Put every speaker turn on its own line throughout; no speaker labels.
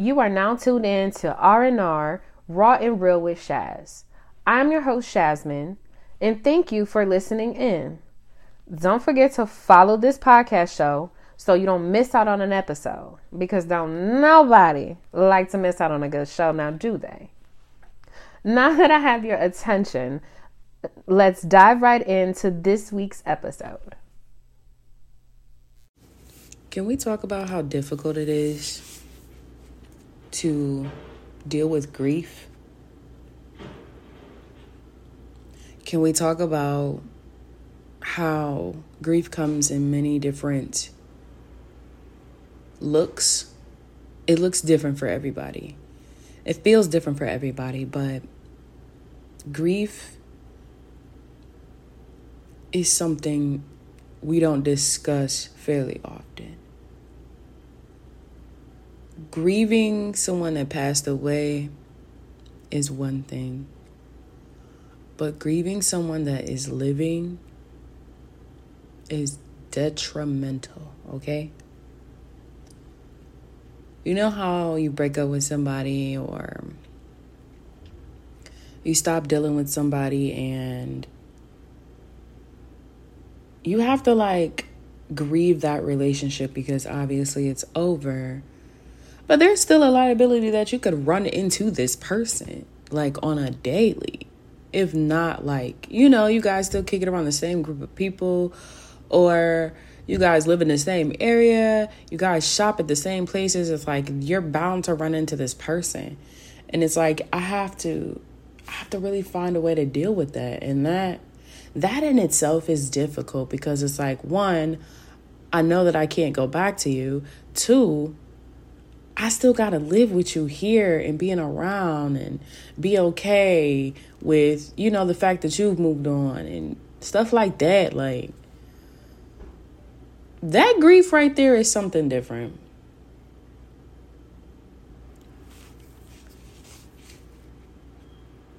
You are now tuned in to R&R Raw and Real with Shaz. I'm your host Shazmin, and thank you for listening in. Don't forget to follow this podcast show so you don't miss out on an episode because don't nobody like to miss out on a good show now do they? Now that I have your attention, let's dive right into this week's episode.
Can we talk about how difficult it is to deal with grief? Can we talk about how grief comes in many different looks? It looks different for everybody. It feels different for everybody, but grief is something we don't discuss fairly often grieving someone that passed away is one thing, but grieving someone that is living is detrimental, okay? You know how you break up with somebody or you stop dealing with somebody and you have to like grieve that relationship because obviously it's over but there's still a liability that you could run into this person like on a daily. If not like, you know, you guys still kicking it around the same group of people or you guys live in the same area, you guys shop at the same places, it's like you're bound to run into this person. And it's like I have to I have to really find a way to deal with that. And that that in itself is difficult because it's like one, I know that I can't go back to you. Two, I still got to live with you here and being around and be okay with, you know, the fact that you've moved on and stuff like that. Like, that grief right there is something different.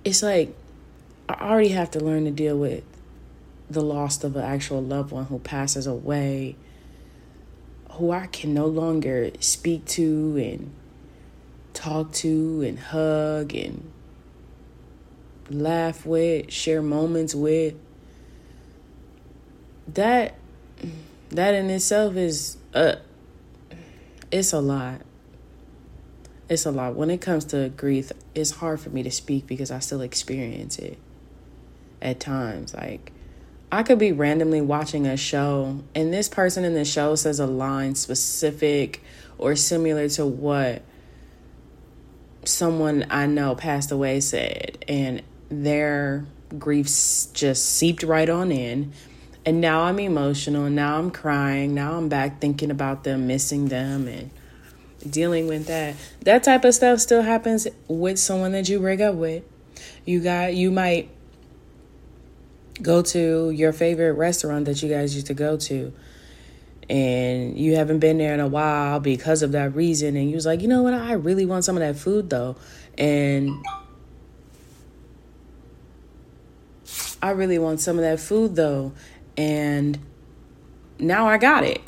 It's like, I already have to learn to deal with the loss of an actual loved one who passes away who I can no longer speak to and talk to and hug and laugh with, share moments with. That that in itself is a it's a lot. It's a lot. When it comes to grief, it's hard for me to speak because I still experience it at times. Like I could be randomly watching a show and this person in the show says a line specific or similar to what someone I know passed away said, and their griefs just seeped right on in. And now I'm emotional, now I'm crying, now I'm back thinking about them, missing them, and dealing with that. That type of stuff still happens with someone that you break up with. You got, you might go to your favorite restaurant that you guys used to go to. And you haven't been there in a while because of that reason. And you was like you know what? I really want some of that food though. And i really want some of that food though. And now i got it.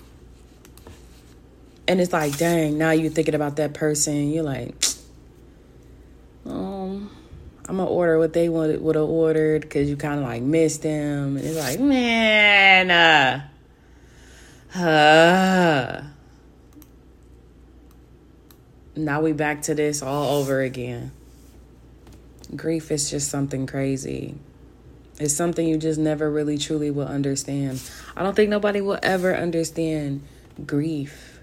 And it's like dang now you're thinking about that person. You're like I'm gonna order what they would would have ordered because you kind of like missed them. And it's like, man, uh, uh. Now we back to this all over again. Grief is just something crazy. It's something you just never really truly will understand. I don't think nobody will ever understand grief.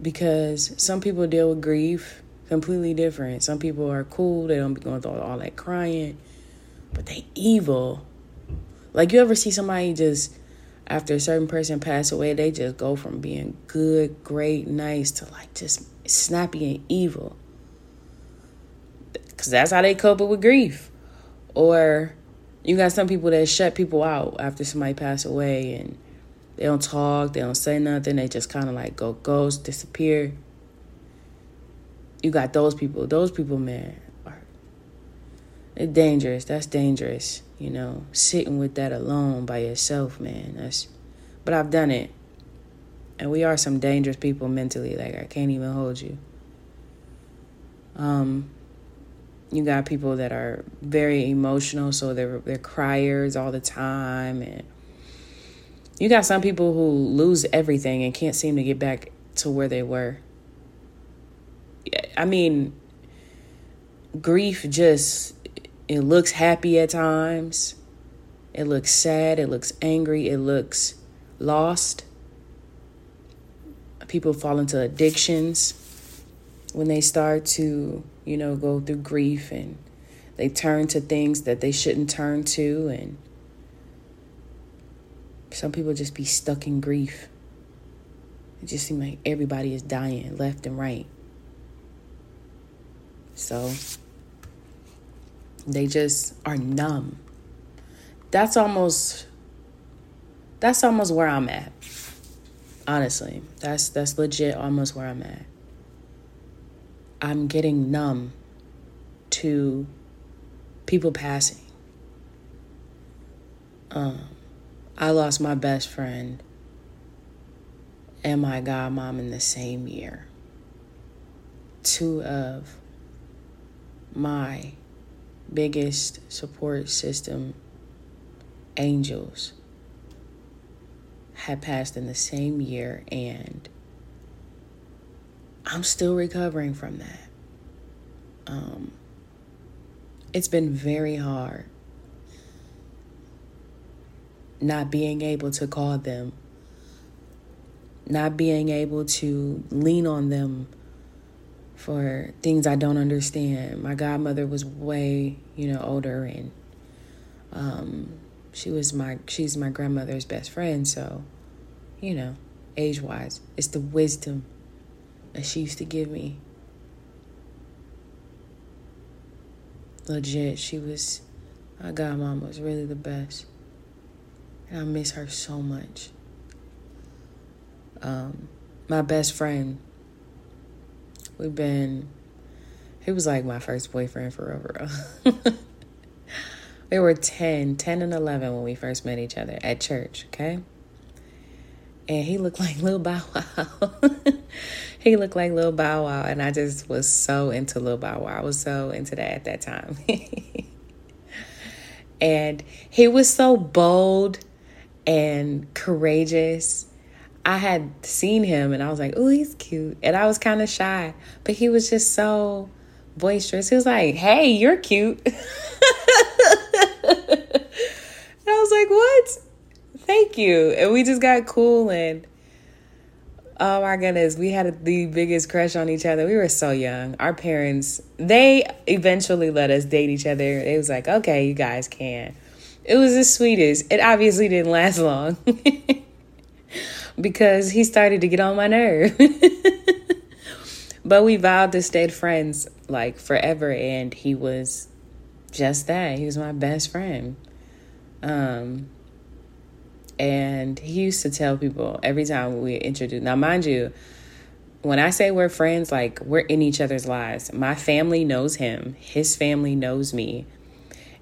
Because some people deal with grief completely different. Some people are cool, they don't be going through all that crying, but they evil. Like you ever see somebody just after a certain person pass away, they just go from being good, great, nice to like just snappy and evil. Cause that's how they cope with grief. Or you got some people that shut people out after somebody pass away and they don't talk, they don't say nothing, they just kind of like go ghost, disappear you got those people. Those people, man, are dangerous. That's dangerous. You know, sitting with that alone by yourself, man. That's. But I've done it. And we are some dangerous people mentally. Like, I can't even hold you. Um, you got people that are very emotional, so they're they're criers all the time, and you got some people who lose everything and can't seem to get back to where they were. I mean, grief just it looks happy at times. It looks sad, it looks angry, it looks lost. People fall into addictions when they start to, you know, go through grief and they turn to things that they shouldn't turn to and some people just be stuck in grief. It just seems like everybody is dying left and right. So they just are numb. That's almost that's almost where I'm at. Honestly, that's that's legit almost where I'm at. I'm getting numb to people passing. Um, I lost my best friend and my godmom in the same year. Two of my biggest support system angels had passed in the same year, and I'm still recovering from that. Um, it's been very hard not being able to call them, not being able to lean on them for things I don't understand. My godmother was way, you know, older and um, she was my she's my grandmother's best friend, so you know, age wise, it's the wisdom that she used to give me. Legit, she was my godmom was really the best. And I miss her so much. Um, my best friend, we've been, he was like my first boyfriend forever. we were 10, 10 and 11 when we first met each other at church, okay? And he looked like Lil Bow Wow. he looked like Lil Bow Wow. And I just was so into Lil Bow Wow. I was so into that at that time. and he was so bold and courageous. I had seen him and I was like, oh, he's cute. And I was kind of shy, but he was just so boisterous. He was like, hey, you're cute. and I was like, what? Thank you. And we just got cool and oh my goodness, we had the biggest crush on each other. We were so young. Our parents, they eventually let us date each other. It was like, okay, you guys can. It was the sweetest. It obviously didn't last long because he started to get on my nerve. but we vowed to stay friends like forever, and he was just that. He was my best friend. Um, and he used to tell people every time we introduced Now, mind you, when I say we're friends, like we're in each other's lives. My family knows him. His family knows me.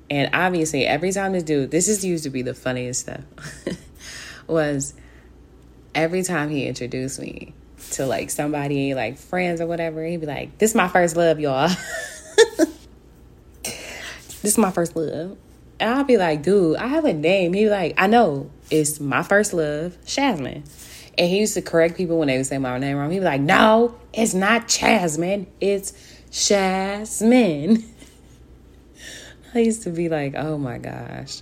And obviously, every time this dude, this is used to be the funniest stuff, was every time he introduced me to like somebody, like friends or whatever, he'd be like, This is my first love, y'all. this is my first love. And I'll be like, Dude, I have a name. He'd be like, I know, it's my first love, Shasmine. And he used to correct people when they would say my name wrong. He'd be like, No, it's not Jasmine, it's Shasmine. I used to be like, oh my gosh.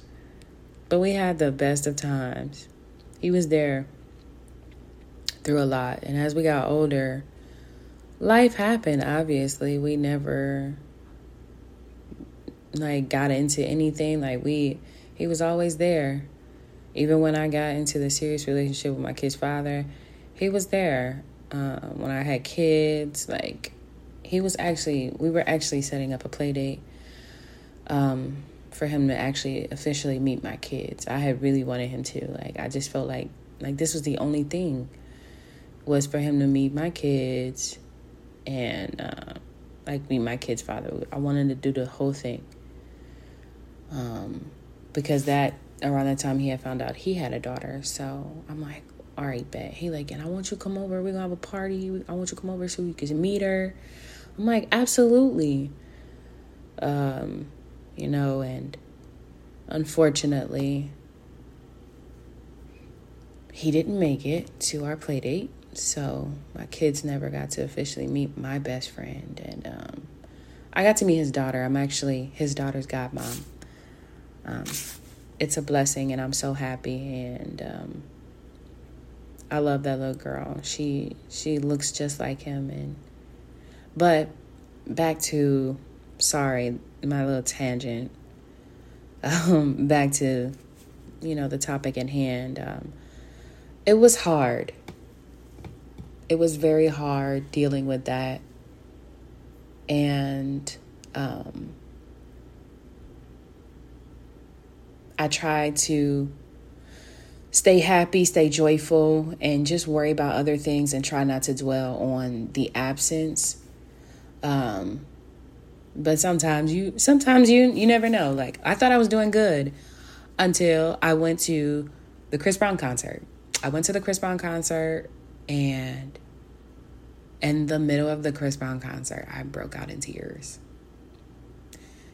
But we had the best of times. He was there through a lot. And as we got older, life happened, obviously. We never like got into anything. Like we he was always there. Even when I got into the serious relationship with my kid's father, he was there. Um, when I had kids, like he was actually we were actually setting up a play date um, for him to actually officially meet my kids. I had really wanted him to. Like I just felt like like this was the only thing was for him to meet my kids and uh, like meet my kid's father. I wanted to do the whole thing. Um, because that around that time he had found out he had a daughter. So I'm like, all right, bet. He like, and I want you to come over. We're gonna have a party. I want you to come over so we can meet her. I'm like, absolutely. Um, you know, and unfortunately, he didn't make it to our play date. So my kids never got to officially meet my best friend. And um, I got to meet his daughter. I'm actually his daughter's godmom. Um, it's a blessing, and I'm so happy. And um, I love that little girl. She she looks just like him. And but back to sorry, my little tangent. Um, back to you know the topic at hand. Um, it was hard. It was very hard dealing with that. And um, I tried to stay happy, stay joyful, and just worry about other things and try not to dwell on the absence. Um, but sometimes you, sometimes you, you never know. Like I thought I was doing good until I went to the Chris Brown concert. I went to the Chris Brown concert and in the middle of the Chris Brown concert, I broke out in tears.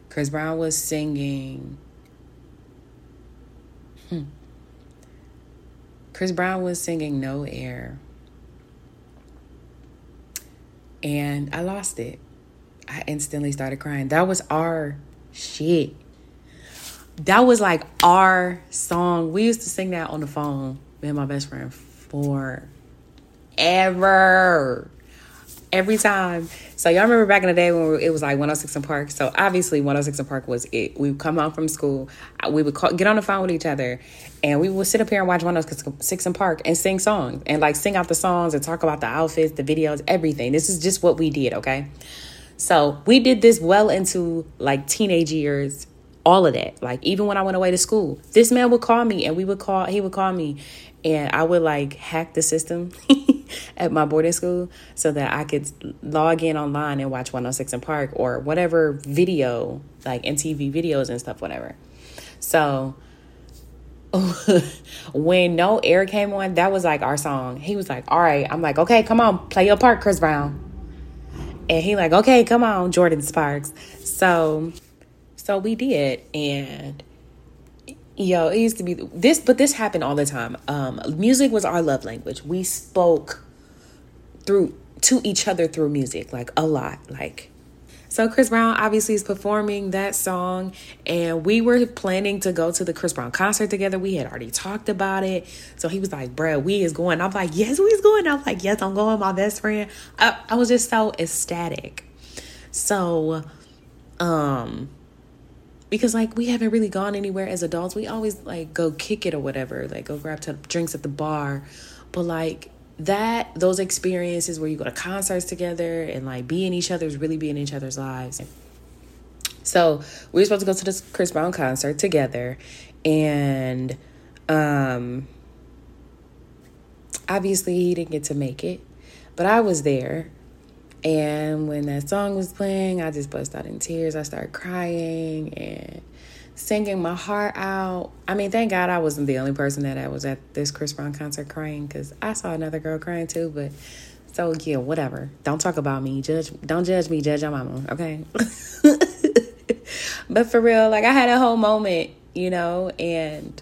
Chris Brown was singing. Hmm. Chris Brown was singing No Air. And I lost it. I instantly started crying. That was our shit. That was like our song. We used to sing that on the phone me and my best friend forever. Every time. So y'all remember back in the day when it was like 106 and Park. So obviously 106 and Park was it. We would come home from school, we would call, get on the phone with each other, and we would sit up here and watch 106 and Park and sing songs and like sing out the songs and talk about the outfits, the videos, everything. This is just what we did, okay? So we did this well into like teenage years all of that. Like even when I went away to school, this man would call me and we would call he would call me and I would like hack the system at my boarding school so that I could log in online and watch 106 and Park or whatever video, like MTV videos and stuff, whatever. So when No Air came on, that was like our song. He was like, All right. I'm like, Okay, come on, play your part, Chris Brown. And he like, Okay, come on, Jordin Sparks. So so we did. And yo, it used to be this, but this happened all the time. Um, music was our love language. We spoke through to each other through music, like a lot. Like so Chris Brown obviously is performing that song and we were planning to go to the Chris Brown concert together. We had already talked about it. So he was like, bruh, we is going. I'm like, yes, we is going. I'm like, yes, I'm going, my best friend. I, I was just so ecstatic. So um because like we haven't really gone anywhere as adults. We always like go kick it or whatever, like go grab t- drinks at the bar. But like that, those experiences where you go to concerts together and like be in each other's, really be in each other's lives. So we were supposed to go to this Chris Brown concert together, and um, obviously he didn't get to make it, but I was there and when that song was playing, I just burst out in tears. I started crying and singing my heart out. I mean, thank God I wasn't the only person that I was at this Chris Brown concert crying because I saw another girl crying too. But so yeah, whatever. Don't talk about me. Judge. Don't judge me. Judge your mama. Okay. but for real, like I had a whole moment, you know, and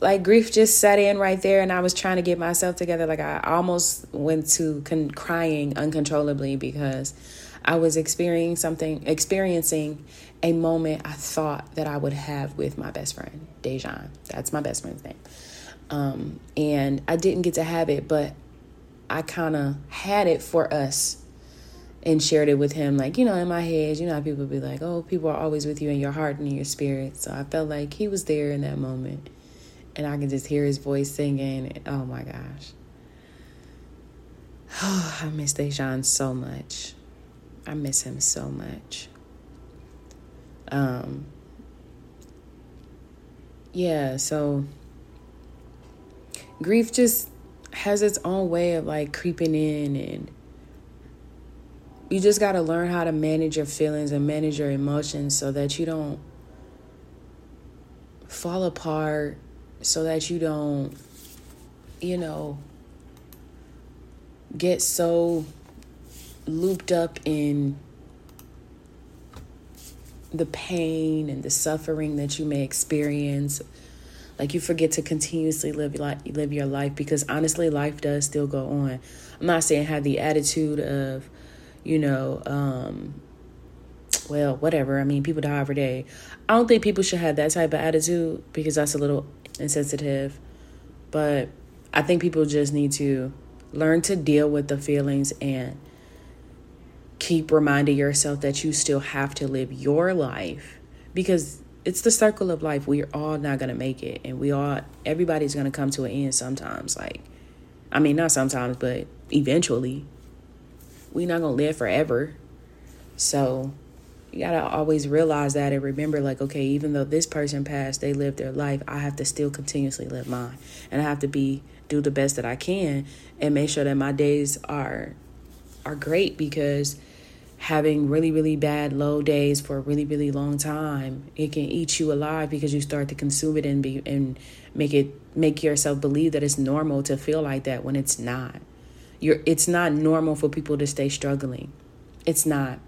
like grief just set in right there and i was trying to get myself together. Like i almost went to con- crying uncontrollably because i was experiencing something experiencing a moment i thought that i would have with my best friend dejan. That's my best friend's name. Um, and i didn't get to have it but i kind of had it for us and shared it with him. Like you know in my head you know how people be like oh people are always with you in your heart and in your spirit. So i felt like he was there in that moment and I can just hear his voice singing. Oh my gosh. Oh, I miss Dejan so much. I miss him so much. Um yeah, so grief just has its own way of like creeping in and you just got to learn how to manage your feelings and manage your emotions so that you don't fall apart so that you don't you know, get so looped up in the pain and the suffering that you may experience. Like you forget to continuously live like live your life because honestly life does still go on. I'm not saying have the attitude of you know um well whatever. I mean people die every day. I don't think people should have that type of attitude because that's a little insensitive but i think people just need to learn to deal with the feelings and keep reminding yourself that you still have to live your life because it's the circle of life. We're all not going to make it. And we all, everybody's going to come to an end sometimes. Like, I mean, not sometimes, but eventually. We're not going to live forever. So you got to always realize that and remember, like, okay, even though this person passed, they lived their life, I have to still continuously live mine. And I have to be, do the best that I can and make sure that my days are are great because having really really bad low days for a really really long time it can eat you alive because you start to consume it and be and make it make yourself believe that it's normal to feel like that when it's not. You're it's not normal for people to stay struggling. It's not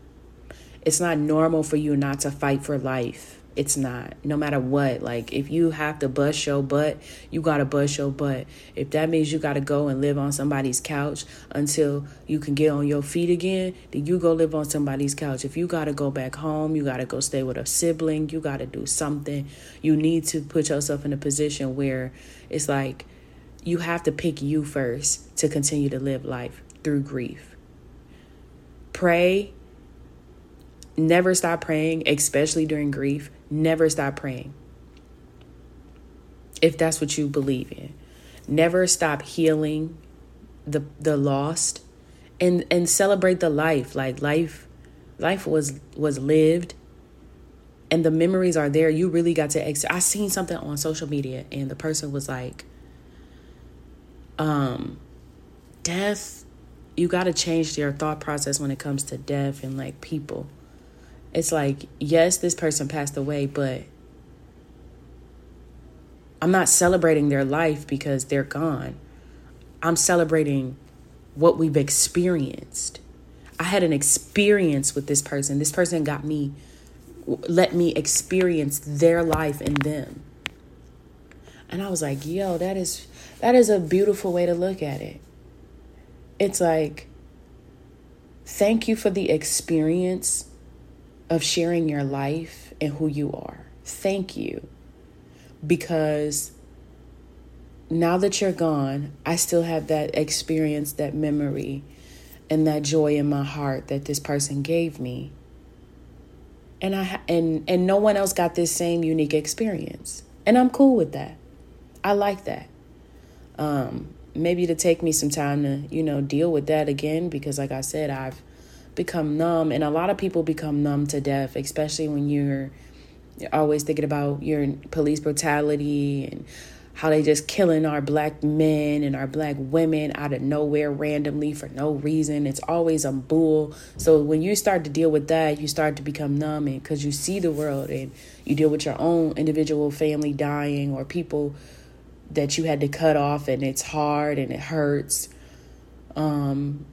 it's not normal for you not to fight for life. It's not. No matter what. Like if you have to bust your butt you gotta bust your butt. If that means you gotta go and live on somebody's couch until you can get on your feet again then you go live on somebody's couch. If you gotta go back home you gotta go stay with a sibling you gotta do something. You need to put yourself in a position where it's like you have to pick you first to continue to live life through grief. Pray never stop praying especially during grief never stop praying. If that's what you believe in. Never stop healing the the lost and and celebrate the life. Like life life was was lived and the memories are there. You really got to ex- I seen something on social media and the person was like um death you got to change your thought process when it comes to death and like people it's like, yes, this person passed away, but I'm not celebrating their life because they're gone. I'm celebrating what we've experienced. I had an experience with this person. This person got me, let me experience their life in them. And I was like, yo, that is that is a beautiful way to look at it. It's like, thank you for the experience of sharing your life and who you are. Thank you. Because now that you're gone, I still have that experience, that memory, and that joy in my heart that this person gave me. And I and and no one else got this same unique experience. And I'm cool with that. I like that. Um maybe to take me some time to, you know, deal with that again because like I said, I've become numb and a lot of people become numb to death especially when you're, always thinking about your police brutality and how they just killing our black men and our black women out of nowhere randomly for no reason. It's always a bull. So when you start to deal with that you start to become numb because you see the world and you deal with your own individual family dying or people that you had to cut off and it's hard and it hurts. Um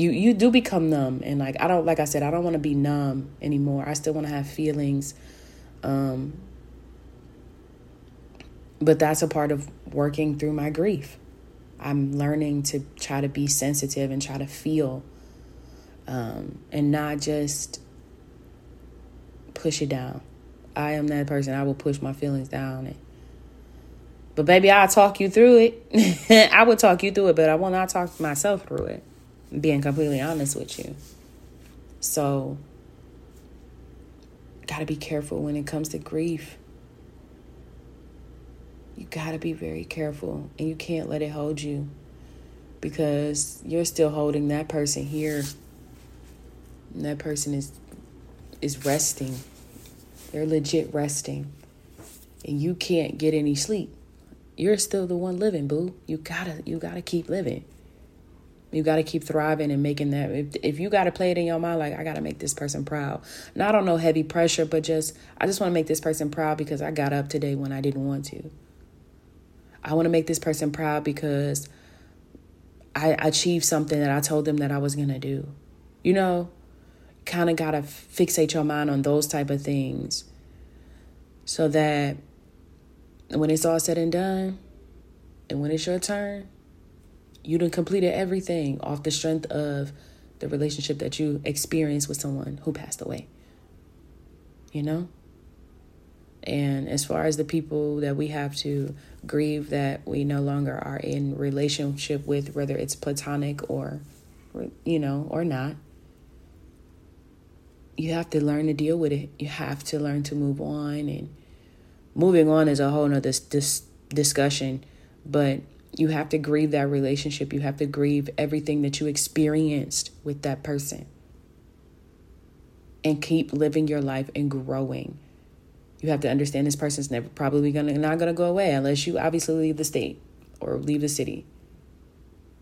you you do become numb and like I don't like I said I don't want to be numb anymore. I still want to have feelings. Um but that's a part of working through my grief. I'm learning to try to be sensitive and try to feel um and not just push it down. I am that person. I will push my feelings down and but baby, I'll talk you through it. I will talk you through it, but I will not talk myself through it being completely honest with you. So, got to be careful when it comes to grief. You got to be very careful and you can't let it hold you because you're still holding that person here. And that person is is resting. They're legit resting. And you can't get any sleep. You're still the one living, boo. You got to you got to keep living. You got to keep thriving and making that. If, if you got to play it in your mind, like, I got to make this person proud. Not on no heavy pressure, but just, I just want to make this person proud because I got up today when I didn't want to. I want to make this person proud because I achieved something that I told them that I was going to do. You know, kind of got to fixate your mind on those type of things so that when it's all said and done and when it's your turn, you done completed everything off the strength of the relationship that you experienced with someone who passed away. You know? And as far as the people that we have to grieve that we no longer are in relationship with, whether it's platonic or, you know, or not, you have to learn to deal with it. You have to learn to move on. And moving on is a whole nother dis- discussion, but you have to grieve that relationship. You have to grieve everything that you experienced with that person. And keep living your life and growing. You have to understand this person's never probably gonna not gonna go away unless you obviously leave the state or leave the city.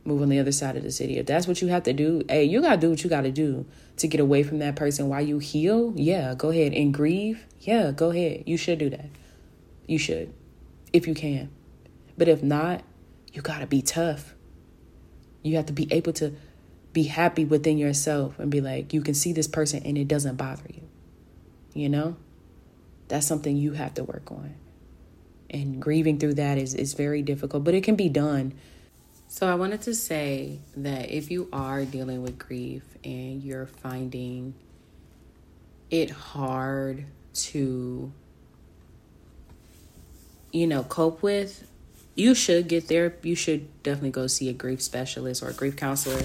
Move on the other side of the city. If that's what you have to do hey you gotta do what you gotta do to get away from that person. While you heal yeah go ahead and grieve. Yeah go ahead. You should do that. You should if you can. But if not you gotta be tough you have to be able to be happy within yourself and be like you can see this person and it doesn't bother you you know that's something you have to work on. And grieving through that is, is very difficult, but it can be done. So, I wanted to say that if you are dealing with grief and you're finding it hard to, you know, cope with, you should get there. You should definitely go see a grief specialist or a grief counselor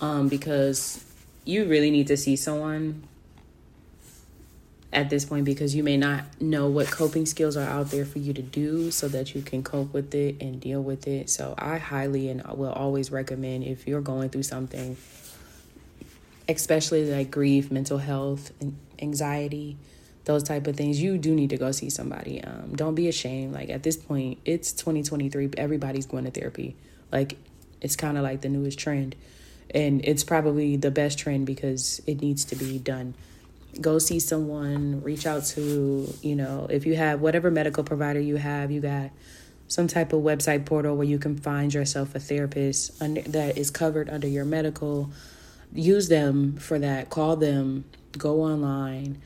um, because you really need to see someone at this point because you may not know what coping skills are out there for you to do so that you can cope with it and deal with it. So I highly and will always recommend if you're going through something, especially like grief, mental health, and anxiety, those type of things, you do need to go see somebody. Um, don't be ashamed. Like at this point, it's 2023. Everybody's going to therapy. Like it's kind of like the newest trend. And it's probably the best trend because it needs to be done go see someone, reach out to, you know, if you have whatever medical provider you have, you got some type of website portal where you can find yourself a therapist under, that is covered under your medical. Use them for that. Call them, go online,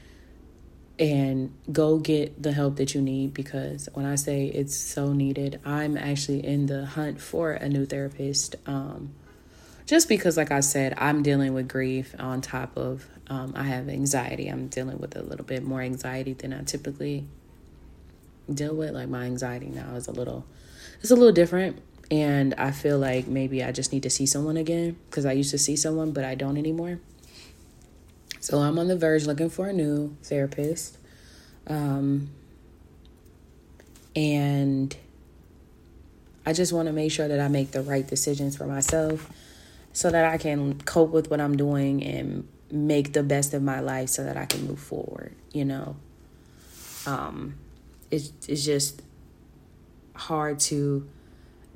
and go get the help that you need because when I say it's so needed, I'm actually in the hunt for a new therapist. Um, just because, like I said, I'm dealing with grief on top of um, I have anxiety. I'm dealing with a little bit more anxiety than I typically deal with. Like my anxiety now is a little, it's a little different, and I feel like maybe I just need to see someone again because I used to see someone, but I don't anymore. So I'm on the verge looking for a new therapist. Um, and I just want to make sure that I make the right decisions for myself so that I can cope with what I'm doing and make the best of my life so that I can move forward, you know. Um it's it's just hard to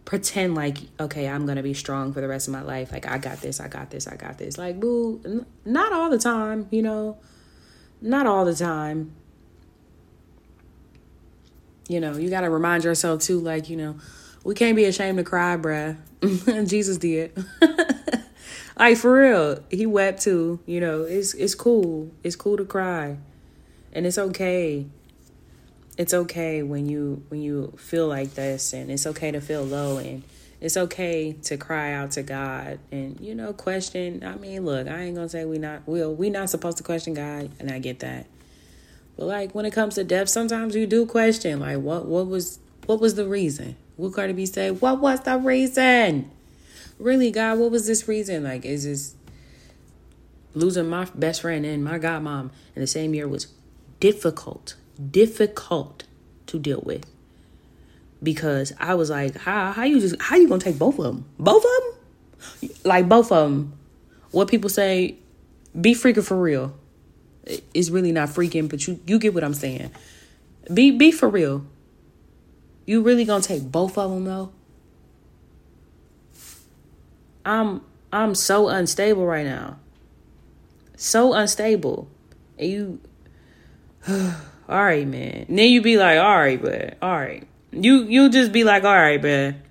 pretend like okay, I'm to be strong for the rest of my life. Like I got this, I got this, I got this. Like boo, n- not all the time, you know. Not all the time. You know, you got to remind yourself too like, you know, we can't be ashamed to cry, bruh. Jesus did. like for real, he wept too. You know, it's it's cool. It's cool to cry, and it's okay. It's okay when you when you feel like this, and it's okay to feel low, and it's okay to cry out to God, and you know, question. I mean, look, I ain't gonna say we not will we not supposed to question God, and I get that. But like when it comes to death, sometimes you do question, like what what was what was the reason? Will Cardi B say, What was the reason? Really, God, what was this reason? Like, is this losing my best friend and my godmom in the same year was difficult, difficult to deal with. Because I was like, how how you just how you gonna take both of them? Both of them? Like both of them. What people say, be freaking for real. It's really not freaking, but you you get what I'm saying. Be be for real. You really gonna take both of them though? I'm I'm so unstable right now. So unstable. And you all right, man. And then you be like, all right, but all right. You you'll just be like, all right, man.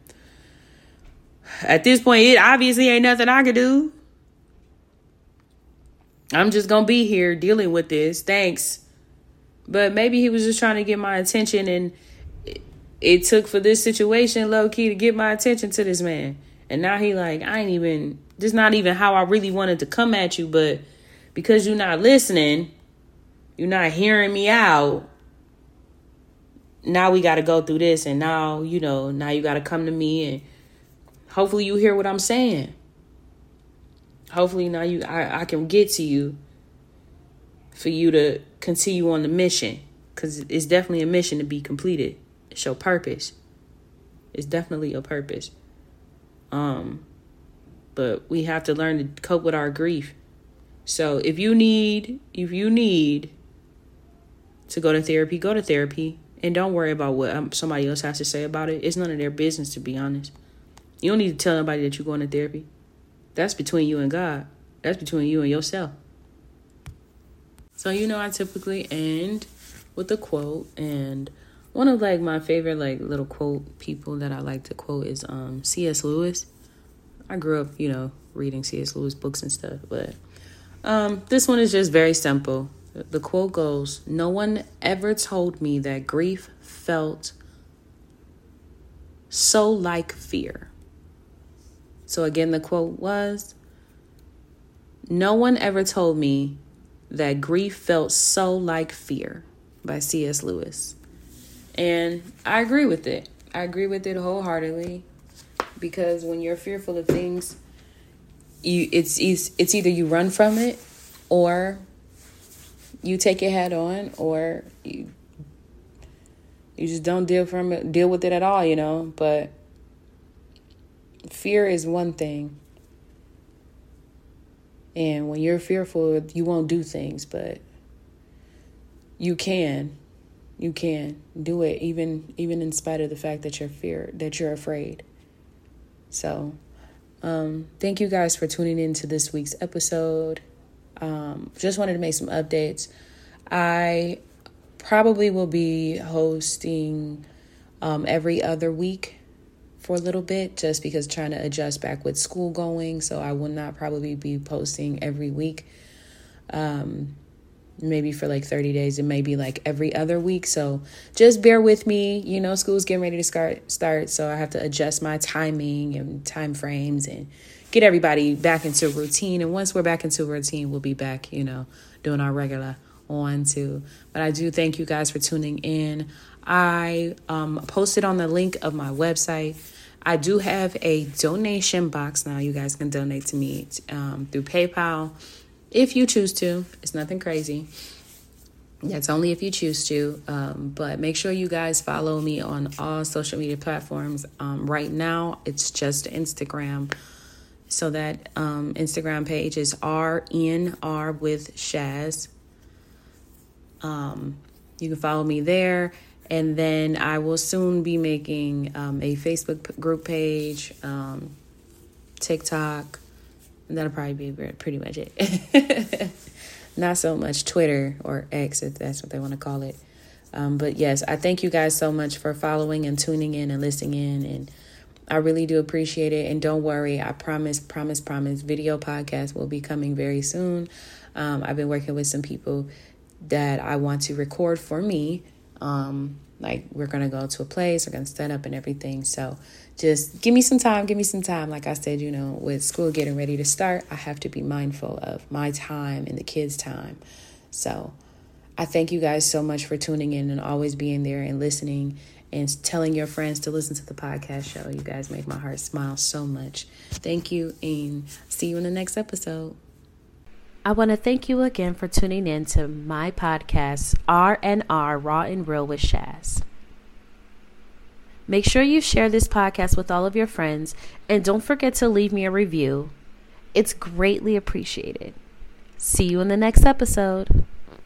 At this point, it obviously ain't nothing I could do. I'm just gonna be here dealing with this. Thanks. But maybe he was just trying to get my attention and it, it took for this situation low key to get my attention to this man. And now he like, I ain't even this not even how I really wanted to come at you, but because you're not listening, you're not hearing me out. Now we got to go through this, and now you know. Now you got to come to me, and hopefully you hear what I'm saying. Hopefully now you I, I can get to you for you to continue on the mission because it's definitely a mission to be completed. It's your purpose. It's definitely a purpose. Um, but we have to learn to cope with our grief. So if you need if you need to go to therapy, go to therapy and don't worry about what um, somebody else has to say about it. It's none of their business to be honest. You don't need to tell nobody that you're going to therapy. That's between you and God. That's between you and yourself. So you know I typically end with a quote and one of like my favorite like little quote people that I like to quote is um C.S. Lewis. I grew up, you know, reading C.S. Lewis books and stuff, but um, this one is just very simple. The quote goes No one ever told me that grief felt so like fear. So, again, the quote was No one ever told me that grief felt so like fear by C.S. Lewis. And I agree with it. I agree with it wholeheartedly because when you're fearful of things, you it's it's, either you run from it or you take it head on or you you just don't deal from it deal with it at all, you know, but fear is one thing. And when you're fearful, you won't do things, but you can. You can do it even even in spite of the fact that you're fear that you're afraid. So, um, thank you guys for tuning in to this week's episode. Um, just wanted to make some updates. I probably will be hosting um, every other week for a little bit just because trying to adjust back with school going. So I will not probably be posting every week. Um, maybe for like 30 days. It may be like every other week. So just bear with me. You know school's getting ready to start start so i have to adjust my timing and time frames and get everybody back into routine. And once we're back into routine we'll be back you know doing our regular on to. But i do thank you guys for tuning in. I um, posted on the link of my website. I do have a donation box now. You guys can donate to me um, through paypal if you choose to. It's nothing crazy. That's only if you choose to. Um, but make sure you guys follow me on all social media platforms. Um, right now, it's just Instagram. So that um, Instagram page is RNR with Shaz. Um, you can follow me there. And then I will soon be making um, a Facebook group page, um, TikTok, that'll probably be pretty much it. Not so much Twitter or X, if that's what they want to call it. Um, but yes, I thank you guys so much for following and tuning in and listening in. And I really do appreciate it. And don't worry, I promise, promise, promise, video podcast will be coming very soon. Um, I've been working with some people that I want to record for me. Um, like we're gonna go to a place, we're gonna set up and everything. So just give me some time, give me some time. Like I said, you know, with school getting ready to start, I have to be mindful of my time and the kids' time. So I thank you guys so much for tuning in and always being there and listening and telling your friends to listen to the podcast show. You guys make my heart smile so much. Thank you and see you in the next episode.
I want to thank you again for tuning in to my podcast, RNR Raw and Real with Shaz. Make sure you share this podcast with all of your friends and don't forget to leave me a review. It's greatly appreciated. See you in the next episode.